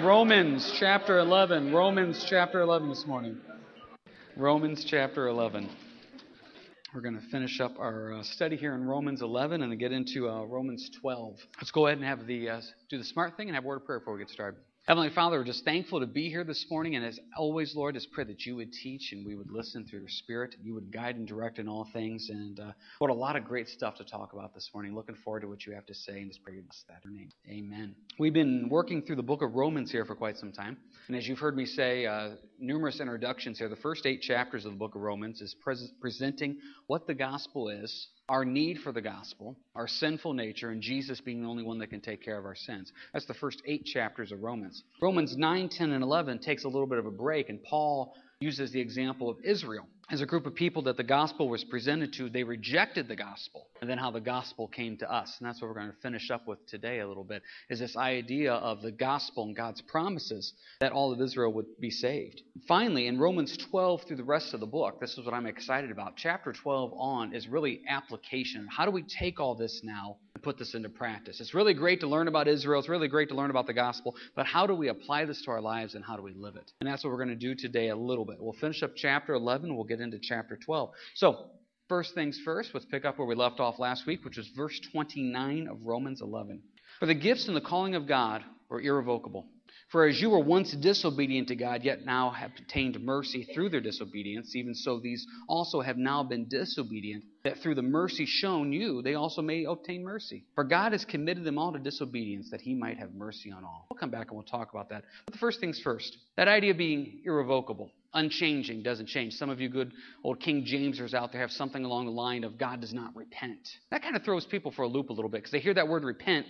Romans chapter 11. Romans chapter 11 this morning. Romans chapter 11. We're going to finish up our uh, study here in Romans 11 and then get into uh, Romans 12. Let's go ahead and have the uh, do the smart thing and have a word of prayer before we get started. Heavenly Father, we're just thankful to be here this morning, and as always, Lord, just pray that you would teach and we would listen through your Spirit. You would guide and direct in all things, and uh, what a lot of great stuff to talk about this morning. Looking forward to what you have to say, and just pray you bless that name. Amen. We've been working through the book of Romans here for quite some time, and as you've heard me say, uh, numerous introductions here. The first eight chapters of the book of Romans is pres- presenting what the gospel is, our need for the gospel, our sinful nature, and Jesus being the only one that can take care of our sins. That's the first eight chapters of Romans. Romans 9, 10, and 11 takes a little bit of a break, and Paul uses the example of Israel as a group of people that the gospel was presented to, they rejected the gospel, and then how the gospel came to us. And that's what we're going to finish up with today a little bit, is this idea of the gospel and God's promises that all of Israel would be saved. Finally, in Romans 12 through the rest of the book, this is what I'm excited about. Chapter 12 on is really application. How do we take all this now put this into practice? It's really great to learn about Israel, it's really great to learn about the gospel, but how do we apply this to our lives and how do we live it? And that's what we're going to do today a little bit. We'll finish up chapter 11, we'll get into chapter 12. So, first things first, let's pick up where we left off last week, which was verse 29 of Romans 11. For the gifts and the calling of God are irrevocable. For as you were once disobedient to God, yet now have obtained mercy through their disobedience, even so these also have now been disobedient, that through the mercy shown you, they also may obtain mercy. For God has committed them all to disobedience, that he might have mercy on all. We'll come back and we'll talk about that. But the first things first that idea of being irrevocable, unchanging, doesn't change. Some of you good old King Jamesers out there have something along the line of God does not repent. That kind of throws people for a loop a little bit because they hear that word repent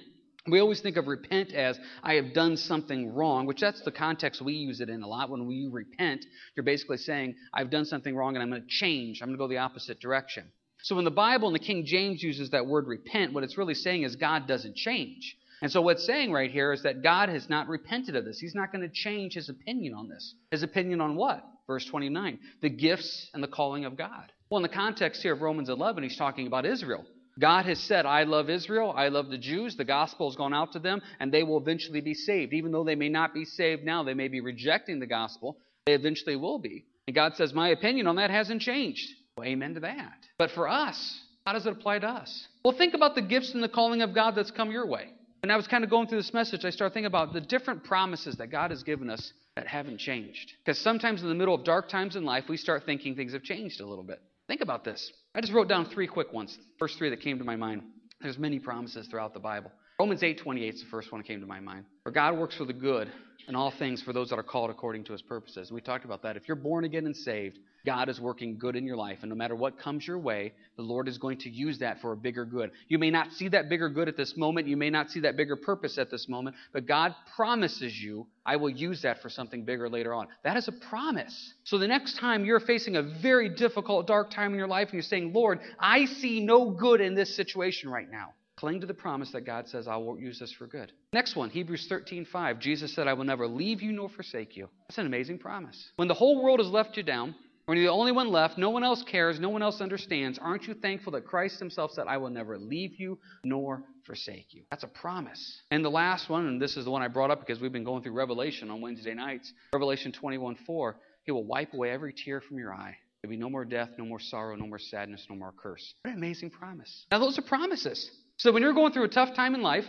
we always think of repent as I have done something wrong, which that's the context we use it in a lot. When we repent, you're basically saying, I've done something wrong and I'm going to change. I'm going to go the opposite direction. So when the Bible and the King James uses that word repent, what it's really saying is God doesn't change. And so what's saying right here is that God has not repented of this. He's not going to change his opinion on this. His opinion on what? Verse 29. The gifts and the calling of God. Well, in the context here of Romans 11, he's talking about Israel. God has said, I love Israel, I love the Jews, the gospel has gone out to them, and they will eventually be saved. Even though they may not be saved now, they may be rejecting the gospel, they eventually will be. And God says, My opinion on that hasn't changed. Well, amen to that. But for us, how does it apply to us? Well, think about the gifts and the calling of God that's come your way. When I was kind of going through this message, I started thinking about the different promises that God has given us that haven't changed. Because sometimes in the middle of dark times in life, we start thinking things have changed a little bit. Think about this. I just wrote down three quick ones. First three that came to my mind. There's many promises throughout the Bible. Romans 8:28 is the first one that came to my mind. For God works for the good in all things for those that are called according to his purposes. We talked about that. If you're born again and saved, God is working good in your life. And no matter what comes your way, the Lord is going to use that for a bigger good. You may not see that bigger good at this moment. You may not see that bigger purpose at this moment. But God promises you, I will use that for something bigger later on. That is a promise. So the next time you're facing a very difficult, dark time in your life and you're saying, Lord, I see no good in this situation right now. Cling to the promise that God says, I will use this for good. Next one, Hebrews 13 5. Jesus said, I will never leave you nor forsake you. That's an amazing promise. When the whole world has left you down, when you're the only one left, no one else cares, no one else understands, aren't you thankful that Christ Himself said, I will never leave you nor forsake you? That's a promise. And the last one, and this is the one I brought up because we've been going through Revelation on Wednesday nights, Revelation 21 4. He will wipe away every tear from your eye. There'll be no more death, no more sorrow, no more sadness, no more curse. What an amazing promise. Now, those are promises. So when you're going through a tough time in life,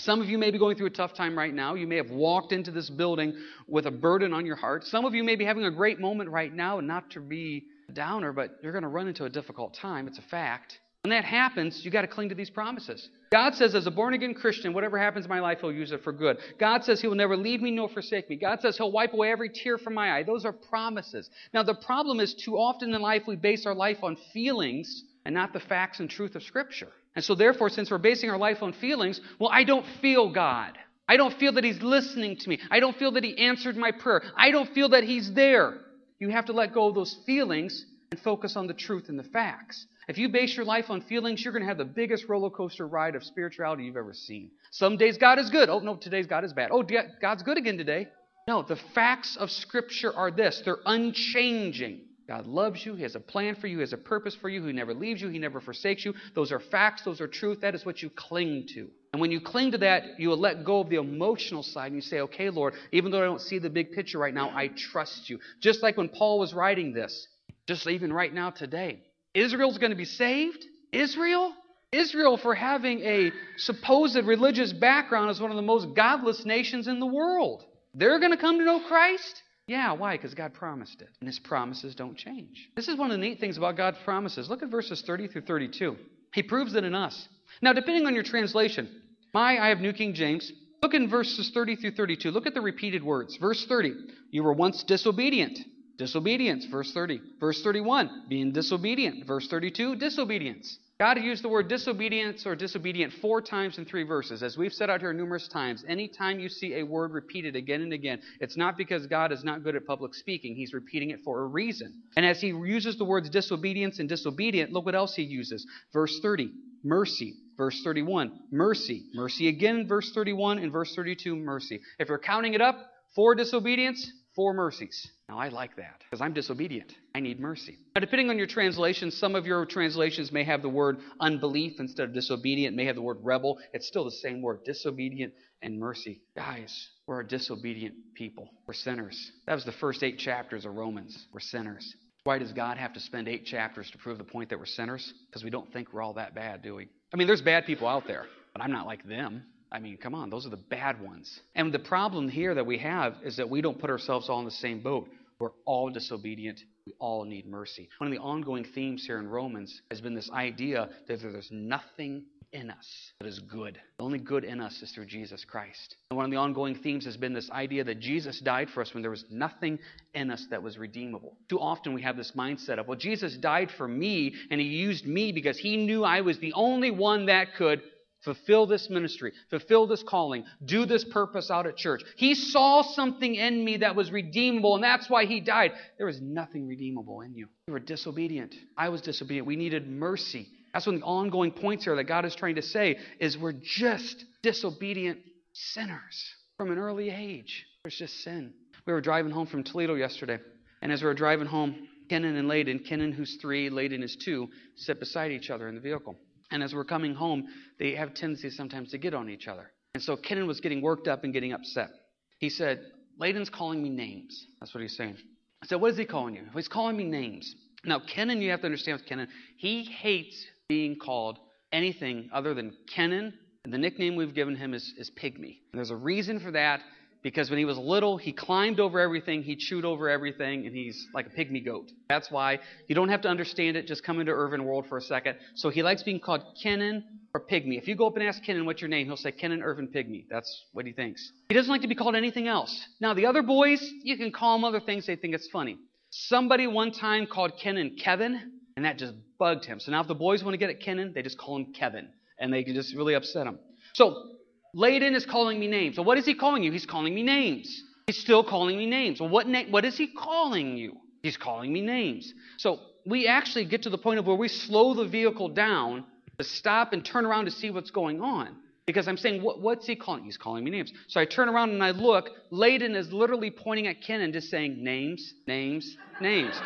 some of you may be going through a tough time right now. You may have walked into this building with a burden on your heart. Some of you may be having a great moment right now, and not to be a downer, but you're going to run into a difficult time. It's a fact. When that happens, you got to cling to these promises. God says, as a born again Christian, whatever happens in my life, He'll use it for good. God says He will never leave me nor forsake me. God says He'll wipe away every tear from my eye. Those are promises. Now, the problem is too often in life we base our life on feelings and not the facts and truth of Scripture. And so, therefore, since we're basing our life on feelings, well, I don't feel God. I don't feel that He's listening to me. I don't feel that He answered my prayer. I don't feel that He's there. You have to let go of those feelings and focus on the truth and the facts. If you base your life on feelings, you're going to have the biggest roller coaster ride of spirituality you've ever seen. Some days God is good. Oh, no, today's God is bad. Oh, God's good again today. No, the facts of Scripture are this they're unchanging. God loves you. He has a plan for you. He has a purpose for you. He never leaves you. He never forsakes you. Those are facts. Those are truth. That is what you cling to. And when you cling to that, you will let go of the emotional side and you say, okay, Lord, even though I don't see the big picture right now, I trust you. Just like when Paul was writing this, just even right now today. Israel's going to be saved? Israel? Israel, for having a supposed religious background, is one of the most godless nations in the world. They're going to come to know Christ? Yeah, why? Because God promised it. And his promises don't change. This is one of the neat things about God's promises. Look at verses 30 through 32. He proves it in us. Now, depending on your translation, my, I have New King James. Look in verses 30 through 32. Look at the repeated words. Verse 30, you were once disobedient. Disobedience, verse 30. Verse 31, being disobedient. Verse 32, disobedience. God used the word disobedience or disobedient four times in three verses. As we've said out here numerous times, anytime you see a word repeated again and again, it's not because God is not good at public speaking. He's repeating it for a reason. And as he uses the words disobedience and disobedient, look what else he uses. Verse 30, mercy. Verse 31, mercy. Mercy again, verse 31, and verse 32, mercy. If you're counting it up, four disobedience, four mercies. Now, I like that because I'm disobedient. I need mercy. Now, depending on your translation, some of your translations may have the word unbelief instead of disobedient, may have the word rebel. It's still the same word disobedient and mercy. Guys, we're a disobedient people. We're sinners. That was the first eight chapters of Romans. We're sinners. Why does God have to spend eight chapters to prove the point that we're sinners? Because we don't think we're all that bad, do we? I mean, there's bad people out there, but I'm not like them. I mean, come on, those are the bad ones. And the problem here that we have is that we don't put ourselves all in the same boat. We're all disobedient. We all need mercy. One of the ongoing themes here in Romans has been this idea that there's nothing in us that is good. The only good in us is through Jesus Christ. And one of the ongoing themes has been this idea that Jesus died for us when there was nothing in us that was redeemable. Too often we have this mindset of, well, Jesus died for me and he used me because he knew I was the only one that could fulfill this ministry, fulfill this calling, do this purpose out at church. He saw something in me that was redeemable, and that's why he died. There was nothing redeemable in you. You were disobedient. I was disobedient. We needed mercy. That's one of the ongoing points here that God is trying to say is we're just disobedient sinners from an early age. There's just sin. We were driving home from Toledo yesterday, and as we were driving home, Kenan and Layden, Kenan who's three, Layden is two, sit beside each other in the vehicle. And as we're coming home, they have tendencies sometimes to get on each other. And so Kenan was getting worked up and getting upset. He said, Layden's calling me names. That's what he's saying. I said, What is he calling you? He's calling me names. Now, Kenan, you have to understand with Kenan, he hates being called anything other than Kenan. And the nickname we've given him is, is Pygmy. And there's a reason for that because when he was little, he climbed over everything, he chewed over everything, and he's like a pygmy goat. That's why you don't have to understand it. Just come into Irvin World for a second. So he likes being called Kenan or Pygmy. If you go up and ask Kenan what's your name, he'll say Kenan Irvin Pygmy. That's what he thinks. He doesn't like to be called anything else. Now, the other boys, you can call them other things, they think it's funny. Somebody one time called Kenan Kevin, and that just bugged him. So now if the boys want to get at Kenan, they just call him Kevin, and they can just really upset him. So Layden is calling me names. So what is he calling you? He's calling me names. He's still calling me names. Well, what, na- what is he calling you? He's calling me names. So we actually get to the point of where we slow the vehicle down to stop and turn around to see what's going on. Because I'm saying, what, what's he calling? He's calling me names. So I turn around and I look. Layden is literally pointing at Kenan, just saying, names, names, names.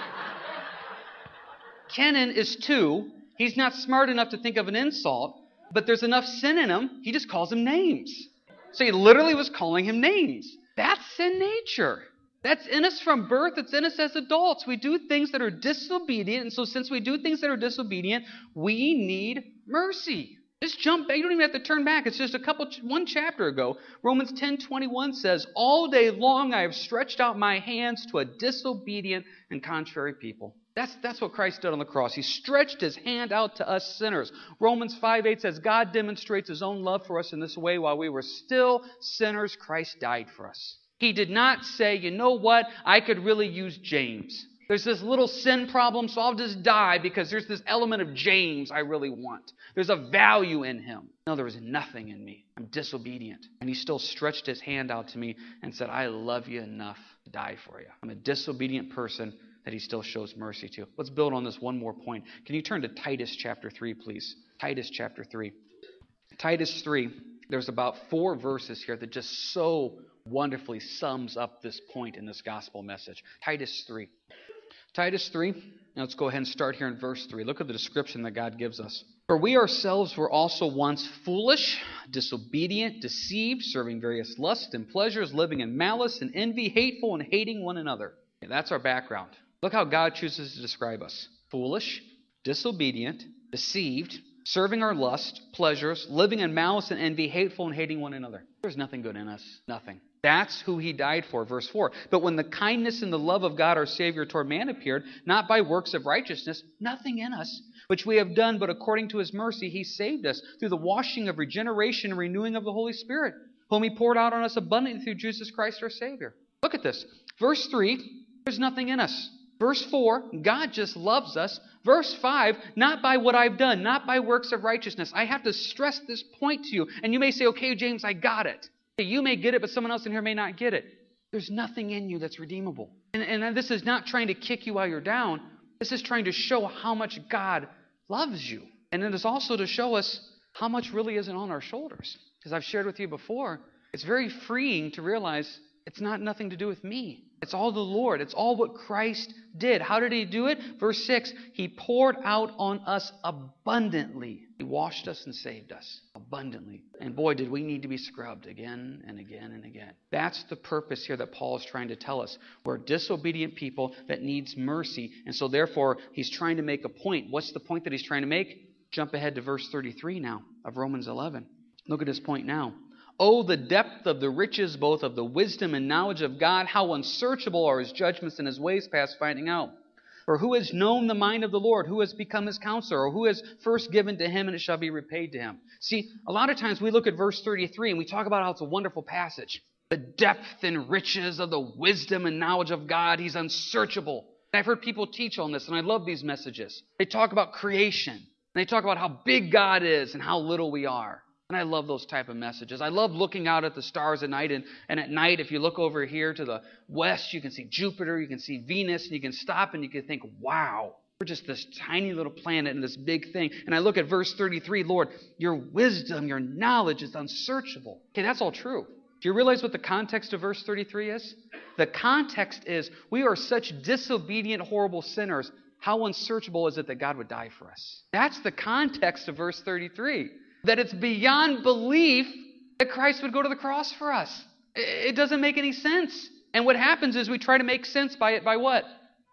Kenan is two. He's not smart enough to think of an insult but there's enough sin in him, he just calls him names. So he literally was calling him names. That's sin nature. That's in us from birth. It's in us as adults. We do things that are disobedient. And so, since we do things that are disobedient, we need mercy. Just jump back. You don't even have to turn back. It's just a couple, one chapter ago. Romans 10 21 says, All day long I have stretched out my hands to a disobedient and contrary people. That's, that's what Christ did on the cross. He stretched his hand out to us sinners. Romans 5 8 says, God demonstrates his own love for us in this way while we were still sinners, Christ died for us. He did not say, you know what, I could really use James. There's this little sin problem, so I'll just die because there's this element of James I really want. There's a value in him. No, there was nothing in me. I'm disobedient. And he still stretched his hand out to me and said, I love you enough to die for you. I'm a disobedient person that he still shows mercy to. Let's build on this one more point. Can you turn to Titus chapter 3, please? Titus chapter 3. Titus 3, there's about four verses here that just so wonderfully sums up this point in this gospel message. Titus 3. Titus 3, now let's go ahead and start here in verse 3. Look at the description that God gives us. For we ourselves were also once foolish, disobedient, deceived, serving various lusts and pleasures, living in malice and envy, hateful and hating one another. Okay, that's our background. Look how God chooses to describe us foolish, disobedient, deceived, serving our lust, pleasures, living in malice and envy, hateful and hating one another. There's nothing good in us. Nothing. That's who he died for, verse 4. But when the kindness and the love of God our Savior toward man appeared, not by works of righteousness, nothing in us, which we have done, but according to his mercy, he saved us through the washing of regeneration and renewing of the Holy Spirit, whom he poured out on us abundantly through Jesus Christ our Savior. Look at this. Verse 3 there's nothing in us. Verse 4, God just loves us. Verse 5, not by what I've done, not by works of righteousness. I have to stress this point to you. And you may say, okay, James, I got it. You may get it, but someone else in here may not get it. There's nothing in you that's redeemable. And, and this is not trying to kick you while you're down. This is trying to show how much God loves you. And it is also to show us how much really isn't on our shoulders. Because I've shared with you before, it's very freeing to realize it's not nothing to do with me. It's all the Lord. It's all what Christ did. How did he do it? Verse 6 He poured out on us abundantly. He washed us and saved us abundantly. And boy, did we need to be scrubbed again and again and again. That's the purpose here that Paul is trying to tell us. We're disobedient people that needs mercy. And so, therefore, he's trying to make a point. What's the point that he's trying to make? Jump ahead to verse 33 now of Romans 11. Look at his point now. Oh, the depth of the riches both of the wisdom and knowledge of God! How unsearchable are his judgments and his ways past finding out. For who has known the mind of the Lord? Who has become his counselor? Or who has first given to him and it shall be repaid to him? See, a lot of times we look at verse 33 and we talk about how it's a wonderful passage. The depth and riches of the wisdom and knowledge of God. He's unsearchable. And I've heard people teach on this and I love these messages. They talk about creation. And they talk about how big God is and how little we are. And I love those type of messages. I love looking out at the stars at night. And, and at night, if you look over here to the west, you can see Jupiter, you can see Venus, and you can stop and you can think, wow, we're just this tiny little planet and this big thing. And I look at verse 33 Lord, your wisdom, your knowledge is unsearchable. Okay, that's all true. Do you realize what the context of verse 33 is? The context is we are such disobedient, horrible sinners. How unsearchable is it that God would die for us? That's the context of verse 33 that it's beyond belief that Christ would go to the cross for us. It doesn't make any sense. And what happens is we try to make sense by it by what?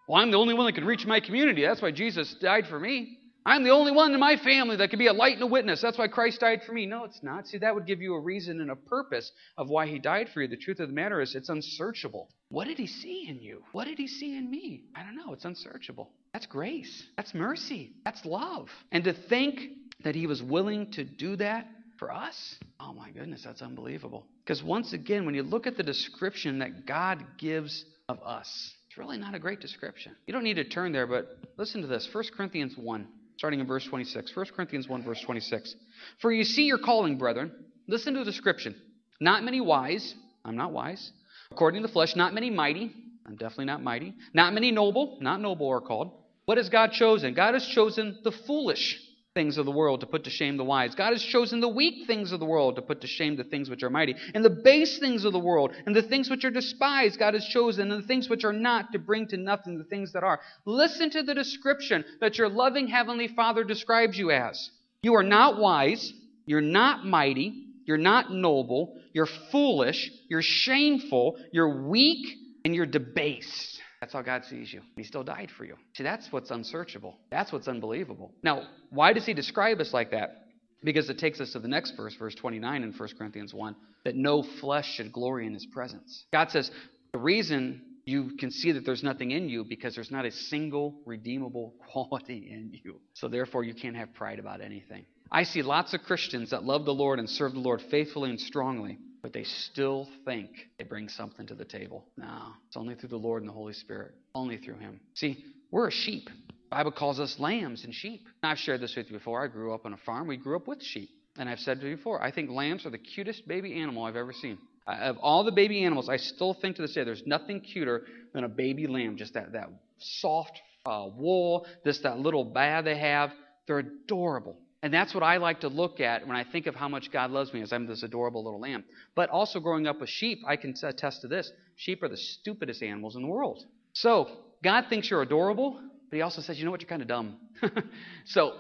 Well, I'm the only one that can reach my community. That's why Jesus died for me. I'm the only one in my family that can be a light and a witness. That's why Christ died for me. No, it's not. See, that would give you a reason and a purpose of why he died for you. The truth of the matter is, it's unsearchable. What did he see in you? What did he see in me? I don't know. It's unsearchable. That's grace. That's mercy. That's love. And to think that he was willing to do that for us? Oh my goodness, that's unbelievable. Because once again, when you look at the description that God gives of us, it's really not a great description. You don't need to turn there, but listen to this 1 Corinthians 1, starting in verse 26. 1 Corinthians 1, verse 26. For you see your calling, brethren. Listen to the description. Not many wise. I'm not wise. According to the flesh, not many mighty. I'm definitely not mighty. Not many noble. Not noble are called. What has God chosen? God has chosen the foolish things of the world to put to shame the wise. God has chosen the weak things of the world to put to shame the things which are mighty. And the base things of the world and the things which are despised, God has chosen, and the things which are not to bring to nothing the things that are. Listen to the description that your loving Heavenly Father describes you as. You are not wise, you're not mighty, you're not noble, you're foolish, you're shameful, you're weak, and you're debased. That's how God sees you. He still died for you. See, that's what's unsearchable. That's what's unbelievable. Now, why does he describe us like that? Because it takes us to the next verse, verse 29 in 1 Corinthians 1, that no flesh should glory in his presence. God says, the reason you can see that there's nothing in you because there's not a single redeemable quality in you. So therefore, you can't have pride about anything. I see lots of Christians that love the Lord and serve the Lord faithfully and strongly, but they still think they bring something to the table. No, it's only through the Lord and the Holy Spirit. Only through Him. See, we're a sheep. The Bible calls us lambs and sheep. I've shared this with you before. I grew up on a farm. We grew up with sheep. And I've said to you before, I think lambs are the cutest baby animal I've ever seen. Of all the baby animals, I still think to this day there's nothing cuter than a baby lamb. Just that, that soft uh, wool, just that little bag they have. They're adorable. And that's what I like to look at when I think of how much God loves me as I'm this adorable little lamb. But also growing up with sheep, I can attest to this. Sheep are the stupidest animals in the world. So God thinks you're adorable, but he also says, you know what, you're kind of dumb. so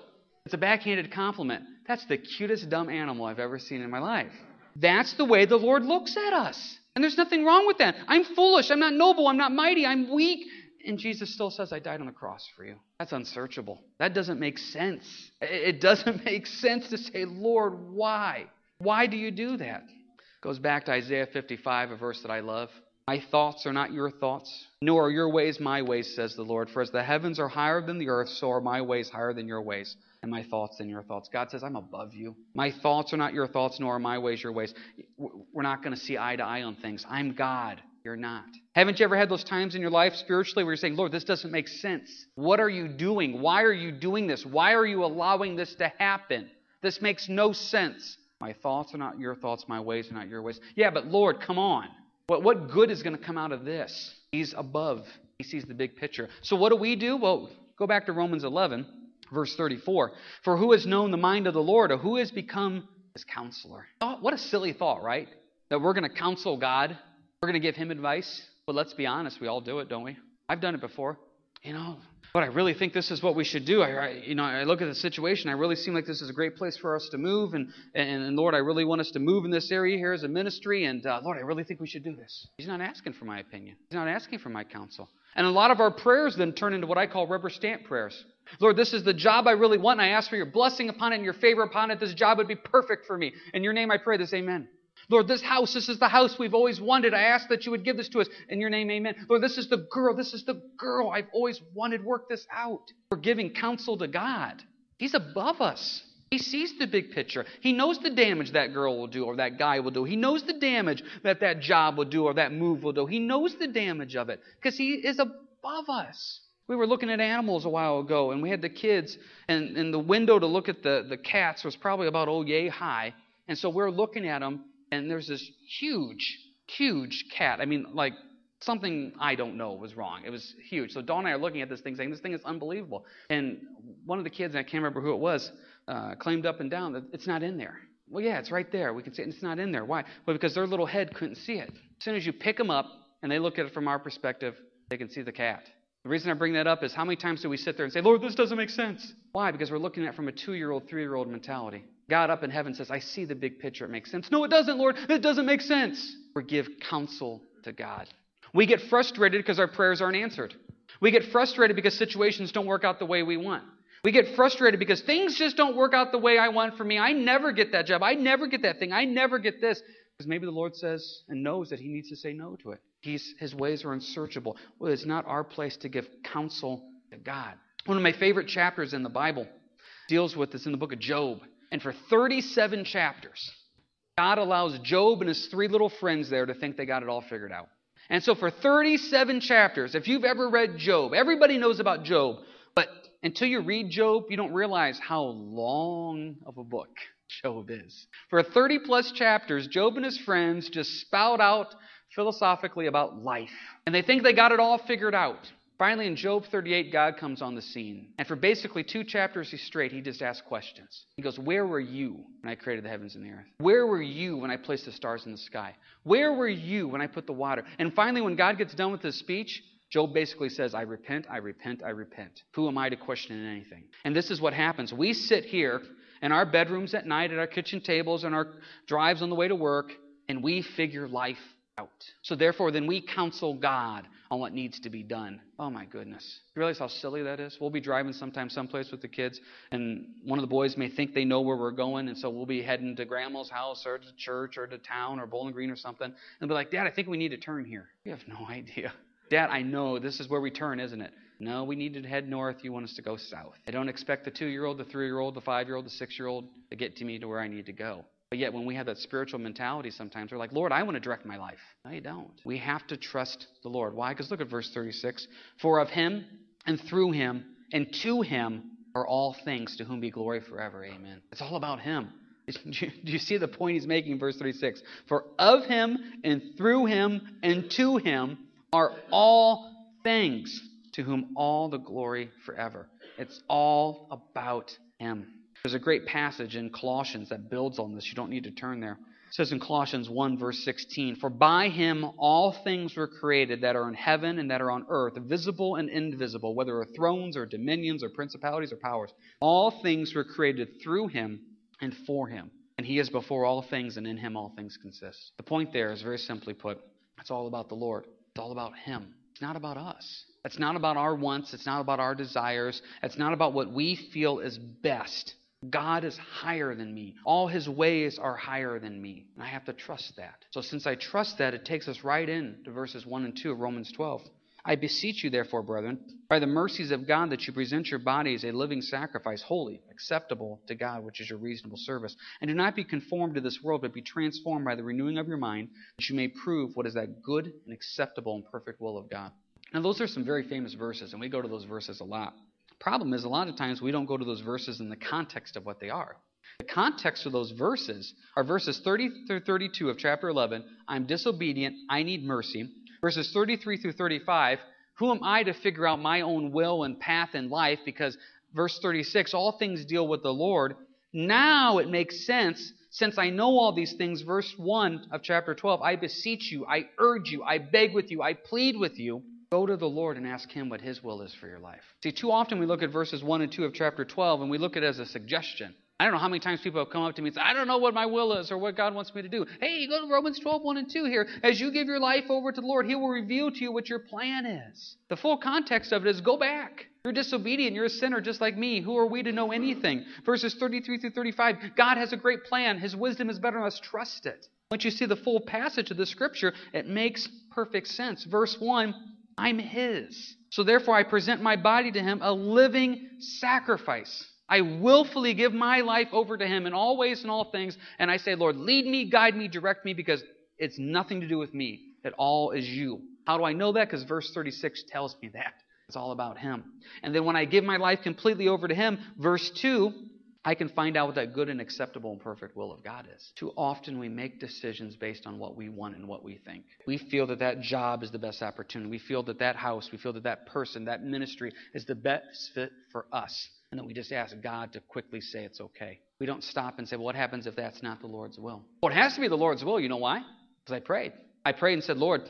It's a backhanded compliment. That's the cutest dumb animal I've ever seen in my life. That's the way the Lord looks at us. And there's nothing wrong with that. I'm foolish. I'm not noble. I'm not mighty. I'm weak. And Jesus still says, I died on the cross for you. That's unsearchable. That doesn't make sense. It doesn't make sense to say, Lord, why? Why do you do that? Goes back to Isaiah 55, a verse that I love. My thoughts are not your thoughts, nor are your ways my ways, says the Lord. For as the heavens are higher than the earth, so are my ways higher than your ways, and my thoughts than your thoughts. God says, I'm above you. My thoughts are not your thoughts, nor are my ways your ways. We're not going to see eye to eye on things. I'm God. You're not. Haven't you ever had those times in your life spiritually where you're saying, Lord, this doesn't make sense? What are you doing? Why are you doing this? Why are you allowing this to happen? This makes no sense. My thoughts are not your thoughts, my ways are not your ways. Yeah, but Lord, come on. What, what good is going to come out of this? He's above, he sees the big picture. So what do we do? Well, go back to Romans 11, verse 34. For who has known the mind of the Lord, or who has become his counselor? What a silly thought, right? That we're going to counsel God we're going to give him advice. But let's be honest, we all do it, don't we? I've done it before. You know, but I really think this is what we should do. I, I, you know, I look at the situation. I really seem like this is a great place for us to move, and and, and Lord, I really want us to move in this area here as a ministry. And uh, Lord, I really think we should do this. He's not asking for my opinion. He's not asking for my counsel. And a lot of our prayers then turn into what I call rubber stamp prayers. Lord, this is the job I really want, and I ask for your blessing upon it and your favor upon it. This job would be perfect for me. In your name, I pray this. Amen. Lord, this house, this is the house we've always wanted. I ask that you would give this to us. In your name, amen. Lord, this is the girl. This is the girl I've always wanted. Work this out. We're giving counsel to God. He's above us. He sees the big picture. He knows the damage that girl will do or that guy will do. He knows the damage that that job will do or that move will do. He knows the damage of it because he is above us. We were looking at animals a while ago and we had the kids, and, and the window to look at the, the cats was probably about oh yay high. And so we're looking at them and there's this huge, huge cat. I mean, like something I don't know was wrong. It was huge. So Dawn and I are looking at this thing, saying, "This thing is unbelievable." And one of the kids, and I can't remember who it was, uh, claimed up and down that it's not in there. Well, yeah, it's right there. We can see it. It's not in there. Why? Well, because their little head couldn't see it. As soon as you pick them up and they look at it from our perspective, they can see the cat. The reason I bring that up is how many times do we sit there and say, Lord, this doesn't make sense? Why? Because we're looking at it from a two year old, three year old mentality. God up in heaven says, I see the big picture. It makes sense. No, it doesn't, Lord. It doesn't make sense. We give counsel to God. We get frustrated because our prayers aren't answered. We get frustrated because situations don't work out the way we want. We get frustrated because things just don't work out the way I want for me. I never get that job. I never get that thing. I never get this. Because maybe the Lord says and knows that He needs to say no to it. He's, his ways are unsearchable. Well, it's not our place to give counsel to God. One of my favorite chapters in the Bible deals with this in the book of Job. And for 37 chapters, God allows Job and his three little friends there to think they got it all figured out. And so for 37 chapters, if you've ever read Job, everybody knows about Job, but until you read Job, you don't realize how long of a book Job is. For 30 plus chapters, Job and his friends just spout out philosophically about life. And they think they got it all figured out. Finally, in Job 38, God comes on the scene. And for basically two chapters he's straight, he just asks questions. He goes, Where were you when I created the heavens and the earth? Where were you when I placed the stars in the sky? Where were you when I put the water? And finally, when God gets done with his speech, Job basically says, I repent, I repent, I repent. Who am I to question anything? And this is what happens. We sit here in our bedrooms at night, at our kitchen tables, and our drives on the way to work, and we figure life out. So therefore, then we counsel God on what needs to be done. Oh my goodness. You realize how silly that is? We'll be driving sometime someplace with the kids, and one of the boys may think they know where we're going, and so we'll be heading to grandma's house or to church or to town or Bowling Green or something, and be like, Dad, I think we need to turn here. You have no idea. Dad, I know this is where we turn, isn't it? No, we need to head north. You want us to go south. I don't expect the two year old, the three year old, the five year old, the six year old to get to me to where I need to go. But yet, when we have that spiritual mentality, sometimes we're like, Lord, I want to direct my life. No, you don't. We have to trust the Lord. Why? Because look at verse 36. For of him and through him and to him are all things, to whom be glory forever. Amen. It's all about him. Do you see the point he's making in verse 36? For of him and through him and to him are all things, to whom all the glory forever. It's all about him. There's a great passage in Colossians that builds on this. You don't need to turn there. It says in Colossians 1, verse 16, For by him all things were created that are in heaven and that are on earth, visible and invisible, whether are thrones or dominions or principalities or powers. All things were created through him and for him. And he is before all things, and in him all things consist. The point there is very simply put it's all about the Lord, it's all about him. It's not about us. It's not about our wants. It's not about our desires. It's not about what we feel is best. God is higher than me. All his ways are higher than me. And I have to trust that. So, since I trust that, it takes us right in to verses 1 and 2 of Romans 12. I beseech you, therefore, brethren, by the mercies of God, that you present your bodies a living sacrifice, holy, acceptable to God, which is your reasonable service. And do not be conformed to this world, but be transformed by the renewing of your mind, that you may prove what is that good and acceptable and perfect will of God. Now, those are some very famous verses, and we go to those verses a lot. Problem is, a lot of times we don't go to those verses in the context of what they are. The context of those verses are verses 30 through 32 of chapter 11. I'm disobedient. I need mercy. Verses 33 through 35. Who am I to figure out my own will and path in life? Because verse 36, all things deal with the Lord. Now it makes sense since I know all these things. Verse 1 of chapter 12 I beseech you, I urge you, I beg with you, I plead with you Go to the Lord and ask Him what His will is for your life. See, too often we look at verses 1 and 2 of chapter 12 and we look at it as a suggestion. I don't know how many times people have come up to me and said, I don't know what my will is or what God wants me to do. Hey, go to Romans 12, 1 and 2 here. As you give your life over to the Lord, He will reveal to you what your plan is. The full context of it is go back. You're disobedient. You're a sinner just like me. Who are we to know anything? Verses 33 through 35 God has a great plan. His wisdom is better than us. Trust it. Once you see the full passage of the scripture, it makes perfect sense. Verse 1 I'm His. So therefore, I present my body to Him a living sacrifice. I willfully give my life over to Him in all ways and all things. And I say, Lord, lead me, guide me, direct me, because it's nothing to do with me. It all is you. How do I know that? Because verse 36 tells me that. It's all about Him. And then when I give my life completely over to Him, verse 2 I can find out what that good and acceptable and perfect will of God is. Too often we make decisions based on what we want and what we think. We feel that that job is the best opportunity. We feel that that house, we feel that that person, that ministry is the best fit for us. And then we just ask God to quickly say it's okay. We don't stop and say, well, what happens if that's not the Lord's will? Well, it has to be the Lord's will. You know why? Because I prayed. I prayed and said, Lord,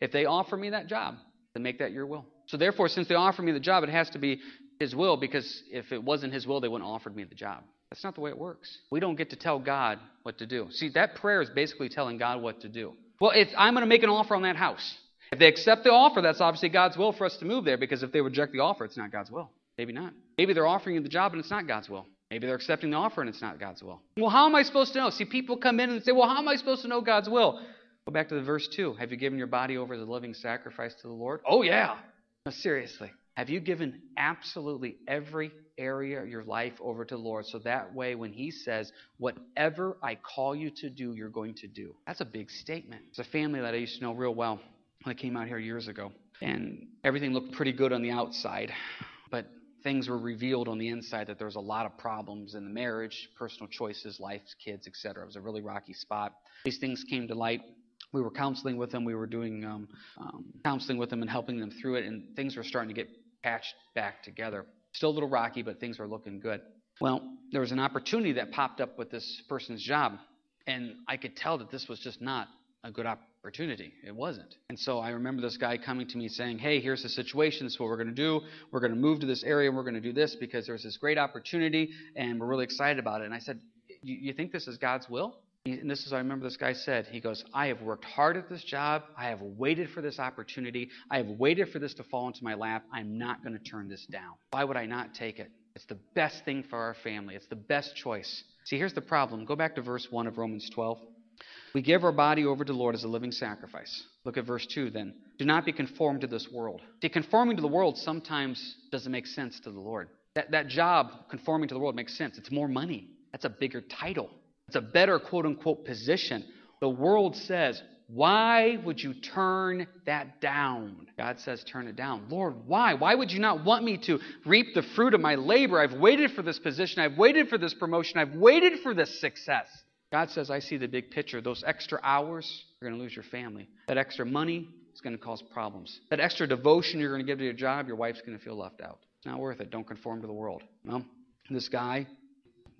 if they offer me that job, then make that your will. So therefore, since they offer me the job, it has to be his will because if it wasn't His will, they wouldn't have offered me the job. That's not the way it works. We don't get to tell God what to do. See, that prayer is basically telling God what to do. Well, if I'm going to make an offer on that house, if they accept the offer, that's obviously God's will for us to move there because if they reject the offer, it's not God's will. Maybe not. Maybe they're offering you the job and it's not God's will. Maybe they're accepting the offer and it's not God's will. Well, how am I supposed to know? See, people come in and say, well, how am I supposed to know God's will? Go back to the verse 2. Have you given your body over as a living sacrifice to the Lord? Oh, yeah. No, seriously. Have you given absolutely every area of your life over to the Lord so that way when He says, Whatever I call you to do, you're going to do? That's a big statement. It's a family that I used to know real well when I came out here years ago. And everything looked pretty good on the outside, but things were revealed on the inside that there was a lot of problems in the marriage, personal choices, life, kids, etc. It was a really rocky spot. These things came to light we were counseling with them. We were doing um, um, counseling with them and helping them through it, and things were starting to get patched back together. Still a little rocky, but things were looking good. Well, there was an opportunity that popped up with this person's job, and I could tell that this was just not a good opportunity. It wasn't. And so I remember this guy coming to me saying, Hey, here's the situation. This is what we're going to do. We're going to move to this area and we're going to do this because there's this great opportunity and we're really excited about it. And I said, You think this is God's will? And this is, I remember this guy said, he goes, I have worked hard at this job. I have waited for this opportunity. I have waited for this to fall into my lap. I'm not going to turn this down. Why would I not take it? It's the best thing for our family. It's the best choice. See, here's the problem. Go back to verse 1 of Romans 12. We give our body over to the Lord as a living sacrifice. Look at verse 2 then. Do not be conformed to this world. See, conforming to the world sometimes doesn't make sense to the Lord. That, that job, conforming to the world, makes sense. It's more money, that's a bigger title. It's a better quote unquote position. The world says, Why would you turn that down? God says, Turn it down. Lord, why? Why would you not want me to reap the fruit of my labor? I've waited for this position. I've waited for this promotion. I've waited for this success. God says, I see the big picture. Those extra hours, you're going to lose your family. That extra money is going to cause problems. That extra devotion you're going to give to your job, your wife's going to feel left out. It's not worth it. Don't conform to the world. Well, this guy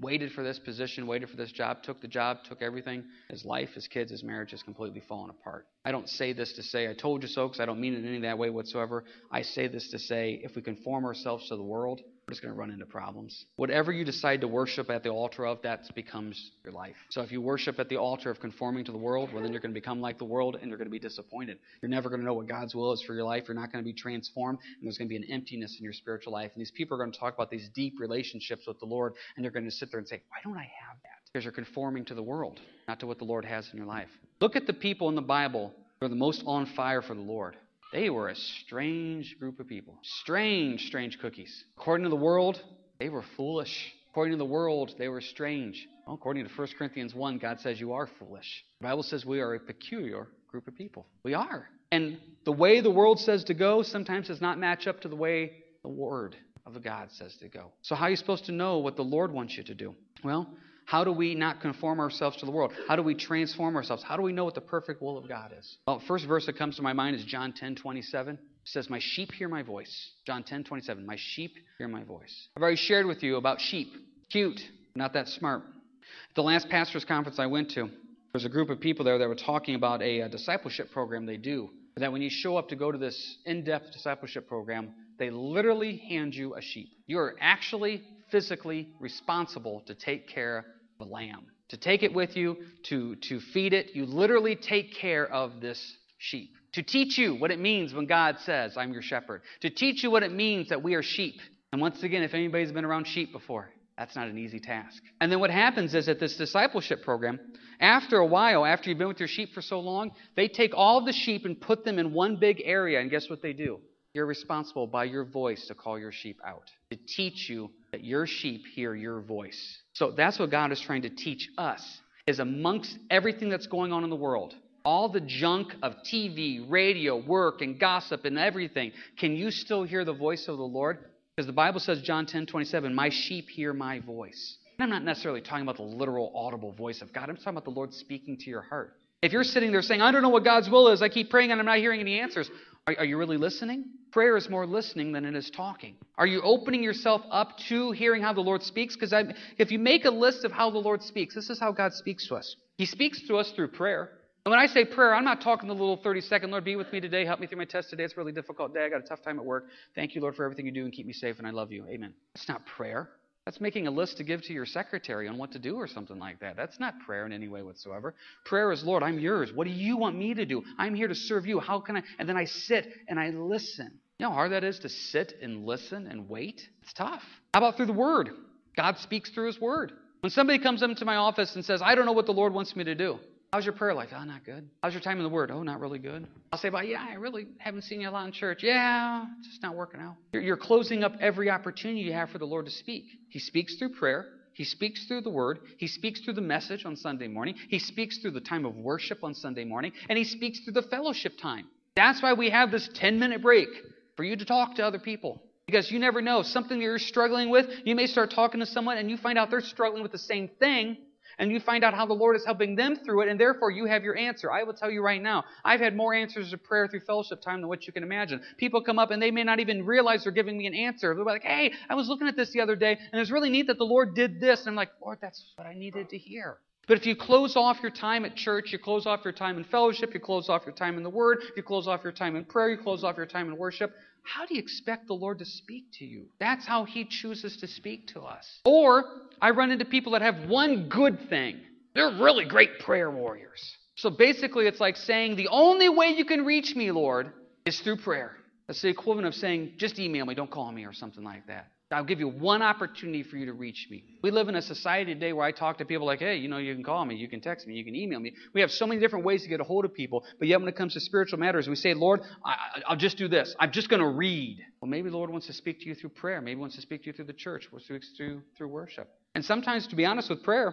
waited for this position, waited for this job, took the job, took everything. His life, his kids, his marriage has completely fallen apart. I don't say this to say I told you so because I don't mean it in any that way whatsoever. I say this to say if we conform ourselves to the world, just going to run into problems. Whatever you decide to worship at the altar of, that becomes your life. So if you worship at the altar of conforming to the world, well, then you're going to become like the world and you're going to be disappointed. You're never going to know what God's will is for your life. You're not going to be transformed, and there's going to be an emptiness in your spiritual life. And these people are going to talk about these deep relationships with the Lord, and they're going to sit there and say, Why don't I have that? Because you're conforming to the world, not to what the Lord has in your life. Look at the people in the Bible who are the most on fire for the Lord. They were a strange group of people. Strange, strange cookies. According to the world, they were foolish. According to the world, they were strange. Well, according to 1 Corinthians 1, God says you are foolish. The Bible says we are a peculiar group of people. We are. And the way the world says to go sometimes does not match up to the way the Word of God says to go. So, how are you supposed to know what the Lord wants you to do? Well, how do we not conform ourselves to the world? How do we transform ourselves? How do we know what the perfect will of God is? Well, first verse that comes to my mind is John 10 27. It says, My sheep hear my voice. John 10 27. My sheep hear my voice. I've already shared with you about sheep. Cute, not that smart. At the last pastor's conference I went to, there was a group of people there that were talking about a, a discipleship program they do. That when you show up to go to this in depth discipleship program, they literally hand you a sheep. You are actually physically responsible to take care the lamb. To take it with you, to, to feed it, you literally take care of this sheep. To teach you what it means when God says, I'm your shepherd. To teach you what it means that we are sheep. And once again, if anybody's been around sheep before, that's not an easy task. And then what happens is at this discipleship program, after a while, after you've been with your sheep for so long, they take all the sheep and put them in one big area. And guess what they do? You're responsible by your voice to call your sheep out, to teach you that your sheep hear your voice. So that's what God is trying to teach us is amongst everything that's going on in the world, all the junk of TV, radio, work, and gossip and everything, can you still hear the voice of the Lord? Because the Bible says, John 10 27, my sheep hear my voice. And I'm not necessarily talking about the literal audible voice of God. I'm talking about the Lord speaking to your heart. If you're sitting there saying, I don't know what God's will is, I keep praying and I'm not hearing any answers, are, are, you really listening? Prayer is more listening than it is talking. Are you opening yourself up to hearing how the Lord speaks? Because if you make a list of how the Lord speaks, this is how God speaks to us. He speaks to us through prayer. And when I say prayer, I'm not talking the little 30 second, Lord, be with me today. Help me through my test today. It's a really difficult day. I got a tough time at work. Thank you, Lord, for everything you do and keep me safe, and I love you. Amen. It's not prayer. That's making a list to give to your secretary on what to do or something like that. That's not prayer in any way whatsoever. Prayer is, Lord, I'm yours. What do you want me to do? I'm here to serve you. How can I? And then I sit and I listen. You know how hard that is to sit and listen and wait? It's tough. How about through the Word? God speaks through His Word. When somebody comes into my office and says, I don't know what the Lord wants me to do, How's your prayer life? Oh, not good. How's your time in the Word? Oh, not really good. I'll say, well, yeah, I really haven't seen you a lot in church. Yeah, it's just not working out. You're, you're closing up every opportunity you have for the Lord to speak. He speaks through prayer. He speaks through the Word. He speaks through the message on Sunday morning. He speaks through the time of worship on Sunday morning. And He speaks through the fellowship time. That's why we have this 10 minute break for you to talk to other people. Because you never know. Something that you're struggling with, you may start talking to someone and you find out they're struggling with the same thing and you find out how the Lord is helping them through it, and therefore you have your answer. I will tell you right now, I've had more answers to prayer through fellowship time than what you can imagine. People come up and they may not even realize they're giving me an answer. They're like, hey, I was looking at this the other day, and it's really neat that the Lord did this. And I'm like, Lord, that's what I needed to hear. But if you close off your time at church, you close off your time in fellowship, you close off your time in the Word, you close off your time in prayer, you close off your time in worship, how do you expect the Lord to speak to you? That's how He chooses to speak to us. Or I run into people that have one good thing. They're really great prayer warriors. So basically, it's like saying, The only way you can reach me, Lord, is through prayer. That's the equivalent of saying, Just email me, don't call me, or something like that. I'll give you one opportunity for you to reach me. We live in a society today where I talk to people like, hey, you know, you can call me, you can text me, you can email me. We have so many different ways to get a hold of people, but yet when it comes to spiritual matters, we say, Lord, I, will just do this. I'm just going to read. Well, maybe the Lord wants to speak to you through prayer. Maybe wants to speak to you through the church, through, through, through worship. And sometimes, to be honest with prayer,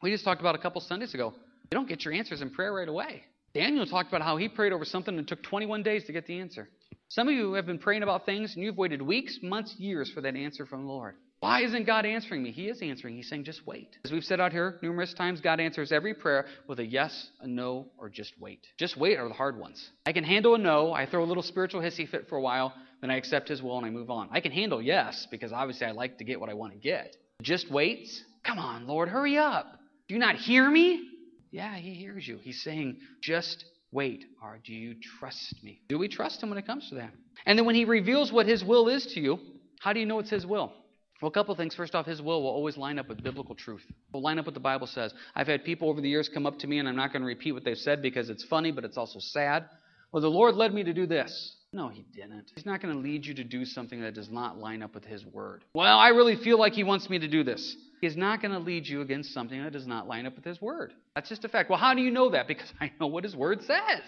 we just talked about a couple Sundays ago. You don't get your answers in prayer right away. Daniel talked about how he prayed over something and it took 21 days to get the answer. Some of you have been praying about things and you've waited weeks, months, years for that answer from the Lord. Why isn't God answering me? He is answering. He's saying, just wait. As we've said out here numerous times, God answers every prayer with a yes, a no, or just wait. Just wait are the hard ones. I can handle a no. I throw a little spiritual hissy fit for a while, then I accept His will and I move on. I can handle yes, because obviously I like to get what I want to get. Just waits Come on, Lord, hurry up. Do you not hear me? Yeah, he hears you. He's saying, just wait. Or do you trust me? Do we trust him when it comes to that? And then when he reveals what his will is to you, how do you know it's his will? Well, a couple things. First off, his will will always line up with biblical truth. Will line up with the Bible says. I've had people over the years come up to me, and I'm not going to repeat what they've said because it's funny, but it's also sad. Well, the Lord led me to do this. No, he didn't. He's not going to lead you to do something that does not line up with his word. Well, I really feel like he wants me to do this. He's not going to lead you against something that does not line up with his word. That's just a fact. Well, how do you know that? Because I know what his word says.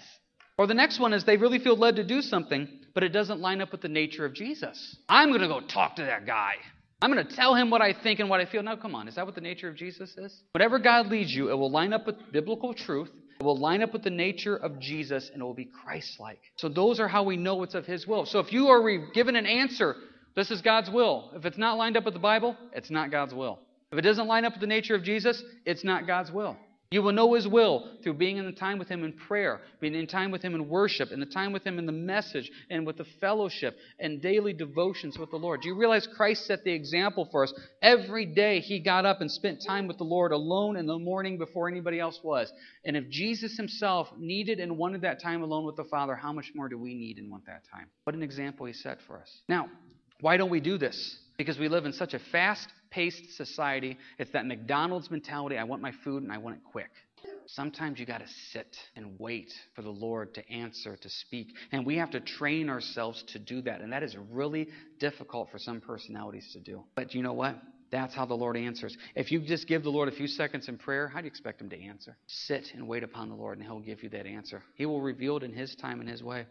Or the next one is they really feel led to do something, but it doesn't line up with the nature of Jesus. I'm going to go talk to that guy. I'm going to tell him what I think and what I feel. Now, come on. Is that what the nature of Jesus is? Whatever God leads you, it will line up with biblical truth. It will line up with the nature of Jesus and it will be Christ like. So, those are how we know it's of His will. So, if you are given an answer, this is God's will. If it's not lined up with the Bible, it's not God's will. If it doesn't line up with the nature of Jesus, it's not God's will. You will know His will through being in the time with Him in prayer, being in time with Him in worship, in the time with Him in the message, and with the fellowship and daily devotions with the Lord. Do you realize Christ set the example for us? Every day He got up and spent time with the Lord alone in the morning before anybody else was. And if Jesus Himself needed and wanted that time alone with the Father, how much more do we need and want that time? What an example He set for us. Now, why don't we do this? Because we live in such a fast paced society. It's that McDonald's mentality I want my food and I want it quick. Sometimes you got to sit and wait for the Lord to answer, to speak. And we have to train ourselves to do that. And that is really difficult for some personalities to do. But you know what? That's how the Lord answers. If you just give the Lord a few seconds in prayer, how do you expect Him to answer? Sit and wait upon the Lord, and He'll give you that answer. He will reveal it in His time and His way.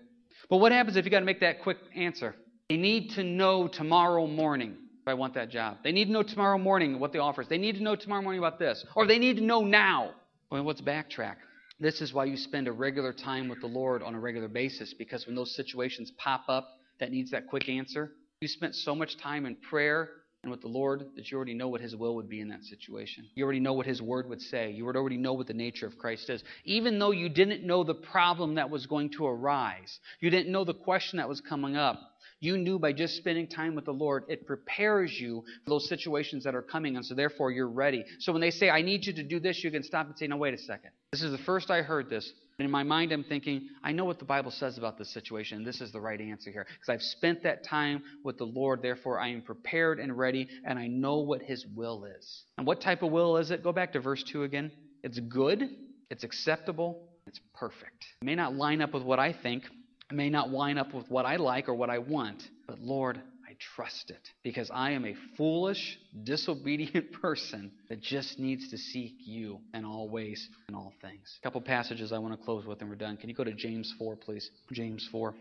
But what happens if you got to make that quick answer? They need to know tomorrow morning if I want that job. They need to know tomorrow morning what the offer is. They need to know tomorrow morning about this. Or they need to know now. Well, let's backtrack. This is why you spend a regular time with the Lord on a regular basis, because when those situations pop up that needs that quick answer, you spent so much time in prayer and with the Lord that you already know what His will would be in that situation. You already know what His word would say. You would already know what the nature of Christ is. Even though you didn't know the problem that was going to arise, you didn't know the question that was coming up, you knew by just spending time with the Lord, it prepares you for those situations that are coming, and so therefore you're ready. So when they say, I need you to do this, you can stop and say, No, wait a second. This is the first I heard this. In my mind, I'm thinking, I know what the Bible says about this situation, and this is the right answer here. Because I've spent that time with the Lord, therefore I am prepared and ready, and I know what His will is. And what type of will is it? Go back to verse 2 again. It's good, it's acceptable, it's perfect. It may not line up with what I think, may not line up with what I like or what I want, but Lord, I trust it because I am a foolish, disobedient person that just needs to seek you in all ways and all things. A couple passages I want to close with and we're done. Can you go to James 4, please? James 4.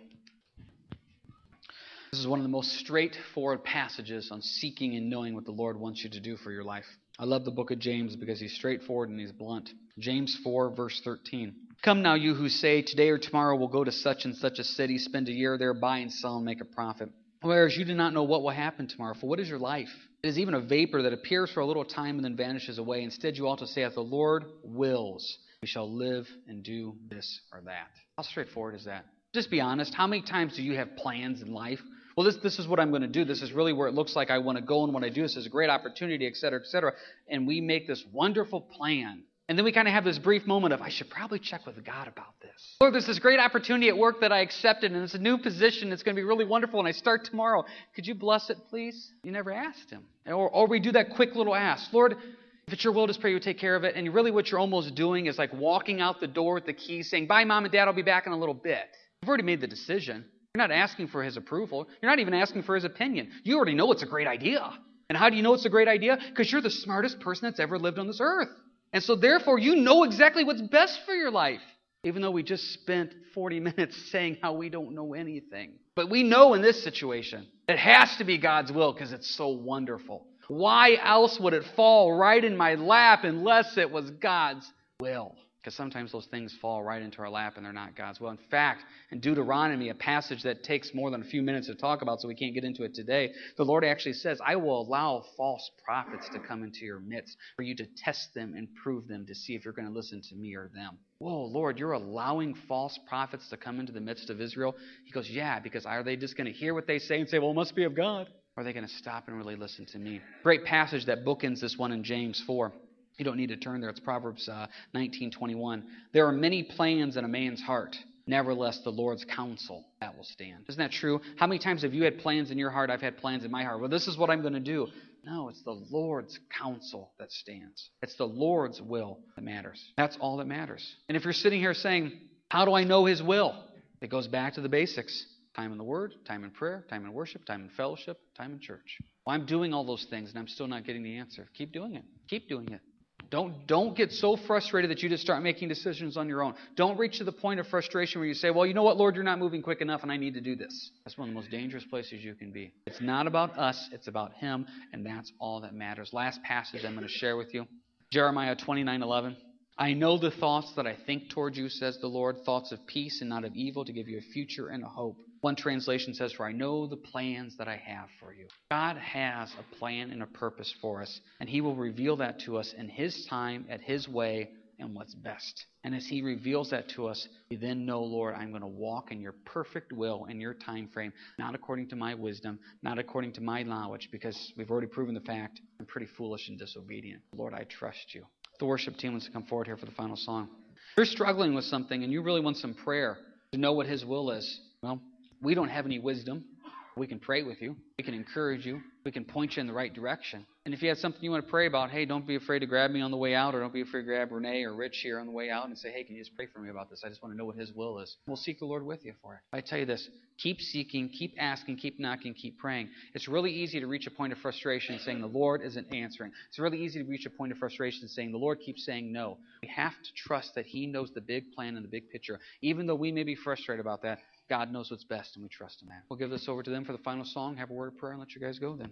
This is one of the most straightforward passages on seeking and knowing what the Lord wants you to do for your life. I love the book of James because he's straightforward and he's blunt. James 4, verse 13. Come now, you who say, Today or tomorrow we'll go to such and such a city, spend a year there, buy and sell, and make a profit. Whereas you do not know what will happen tomorrow. For what is your life? It is even a vapor that appears for a little time and then vanishes away. Instead, you ought to say, If the Lord wills, we shall live and do this or that. How straightforward is that? Just be honest. How many times do you have plans in life? Well, this, this is what I'm going to do. This is really where it looks like I want to go and what I do. This is a great opportunity, et cetera, et cetera. And we make this wonderful plan. And then we kind of have this brief moment of, I should probably check with God about this. Lord, there's this great opportunity at work that I accepted, and it's a new position. It's going to be really wonderful, and I start tomorrow. Could you bless it, please? You never asked Him. Or, or we do that quick little ask Lord, if it's your will, just pray you take care of it. And really, what you're almost doing is like walking out the door with the keys, saying, Bye, mom and dad, I'll be back in a little bit. You've already made the decision. You're not asking for his approval. You're not even asking for his opinion. You already know it's a great idea. And how do you know it's a great idea? Because you're the smartest person that's ever lived on this earth. And so, therefore, you know exactly what's best for your life, even though we just spent 40 minutes saying how we don't know anything. But we know in this situation it has to be God's will because it's so wonderful. Why else would it fall right in my lap unless it was God's will? Because sometimes those things fall right into our lap and they're not God's will. In fact, in Deuteronomy, a passage that takes more than a few minutes to talk about, so we can't get into it today, the Lord actually says, I will allow false prophets to come into your midst for you to test them and prove them to see if you're going to listen to me or them. Whoa, Lord, you're allowing false prophets to come into the midst of Israel? He goes, Yeah, because are they just going to hear what they say and say, Well, it must be of God? Or are they going to stop and really listen to me? Great passage that bookends this one in James 4. You don't need to turn there. It's Proverbs uh, 19:21. There are many plans in a man's heart. Nevertheless, the Lord's counsel that will stand. Isn't that true? How many times have you had plans in your heart? I've had plans in my heart. Well, this is what I'm going to do. No, it's the Lord's counsel that stands. It's the Lord's will that matters. That's all that matters. And if you're sitting here saying, "How do I know His will?" It goes back to the basics. Time in the Word, time in prayer, time in worship, time in fellowship, time in church. Well, I'm doing all those things and I'm still not getting the answer. Keep doing it. Keep doing it. Don't, don't get so frustrated that you just start making decisions on your own. Don't reach to the point of frustration where you say, Well, you know what, Lord, you're not moving quick enough and I need to do this. That's one of the most dangerous places you can be. It's not about us, it's about Him, and that's all that matters. Last passage I'm going to share with you Jeremiah 29 11. I know the thoughts that I think toward you, says the Lord, thoughts of peace and not of evil, to give you a future and a hope. One translation says, For I know the plans that I have for you. God has a plan and a purpose for us, and He will reveal that to us in His time, at His way, and what's best. And as He reveals that to us, we then know, Lord, I'm going to walk in your perfect will in your time frame, not according to my wisdom, not according to my knowledge, because we've already proven the fact I'm pretty foolish and disobedient. Lord, I trust you the worship team wants to come forward here for the final song. If you're struggling with something and you really want some prayer to know what His will is, well, we don't have any wisdom. We can pray with you. We can encourage you. We can point you in the right direction. And if you have something you want to pray about, hey, don't be afraid to grab me on the way out, or don't be afraid to grab Renee or Rich here on the way out and say, hey, can you just pray for me about this? I just want to know what His will is. We'll seek the Lord with you for it. I tell you this keep seeking, keep asking, keep knocking, keep praying. It's really easy to reach a point of frustration saying the Lord isn't answering. It's really easy to reach a point of frustration saying the Lord keeps saying no. We have to trust that He knows the big plan and the big picture. Even though we may be frustrated about that, God knows what's best, and we trust Him. We'll give this over to them for the final song, have a word of prayer, and let you guys go then.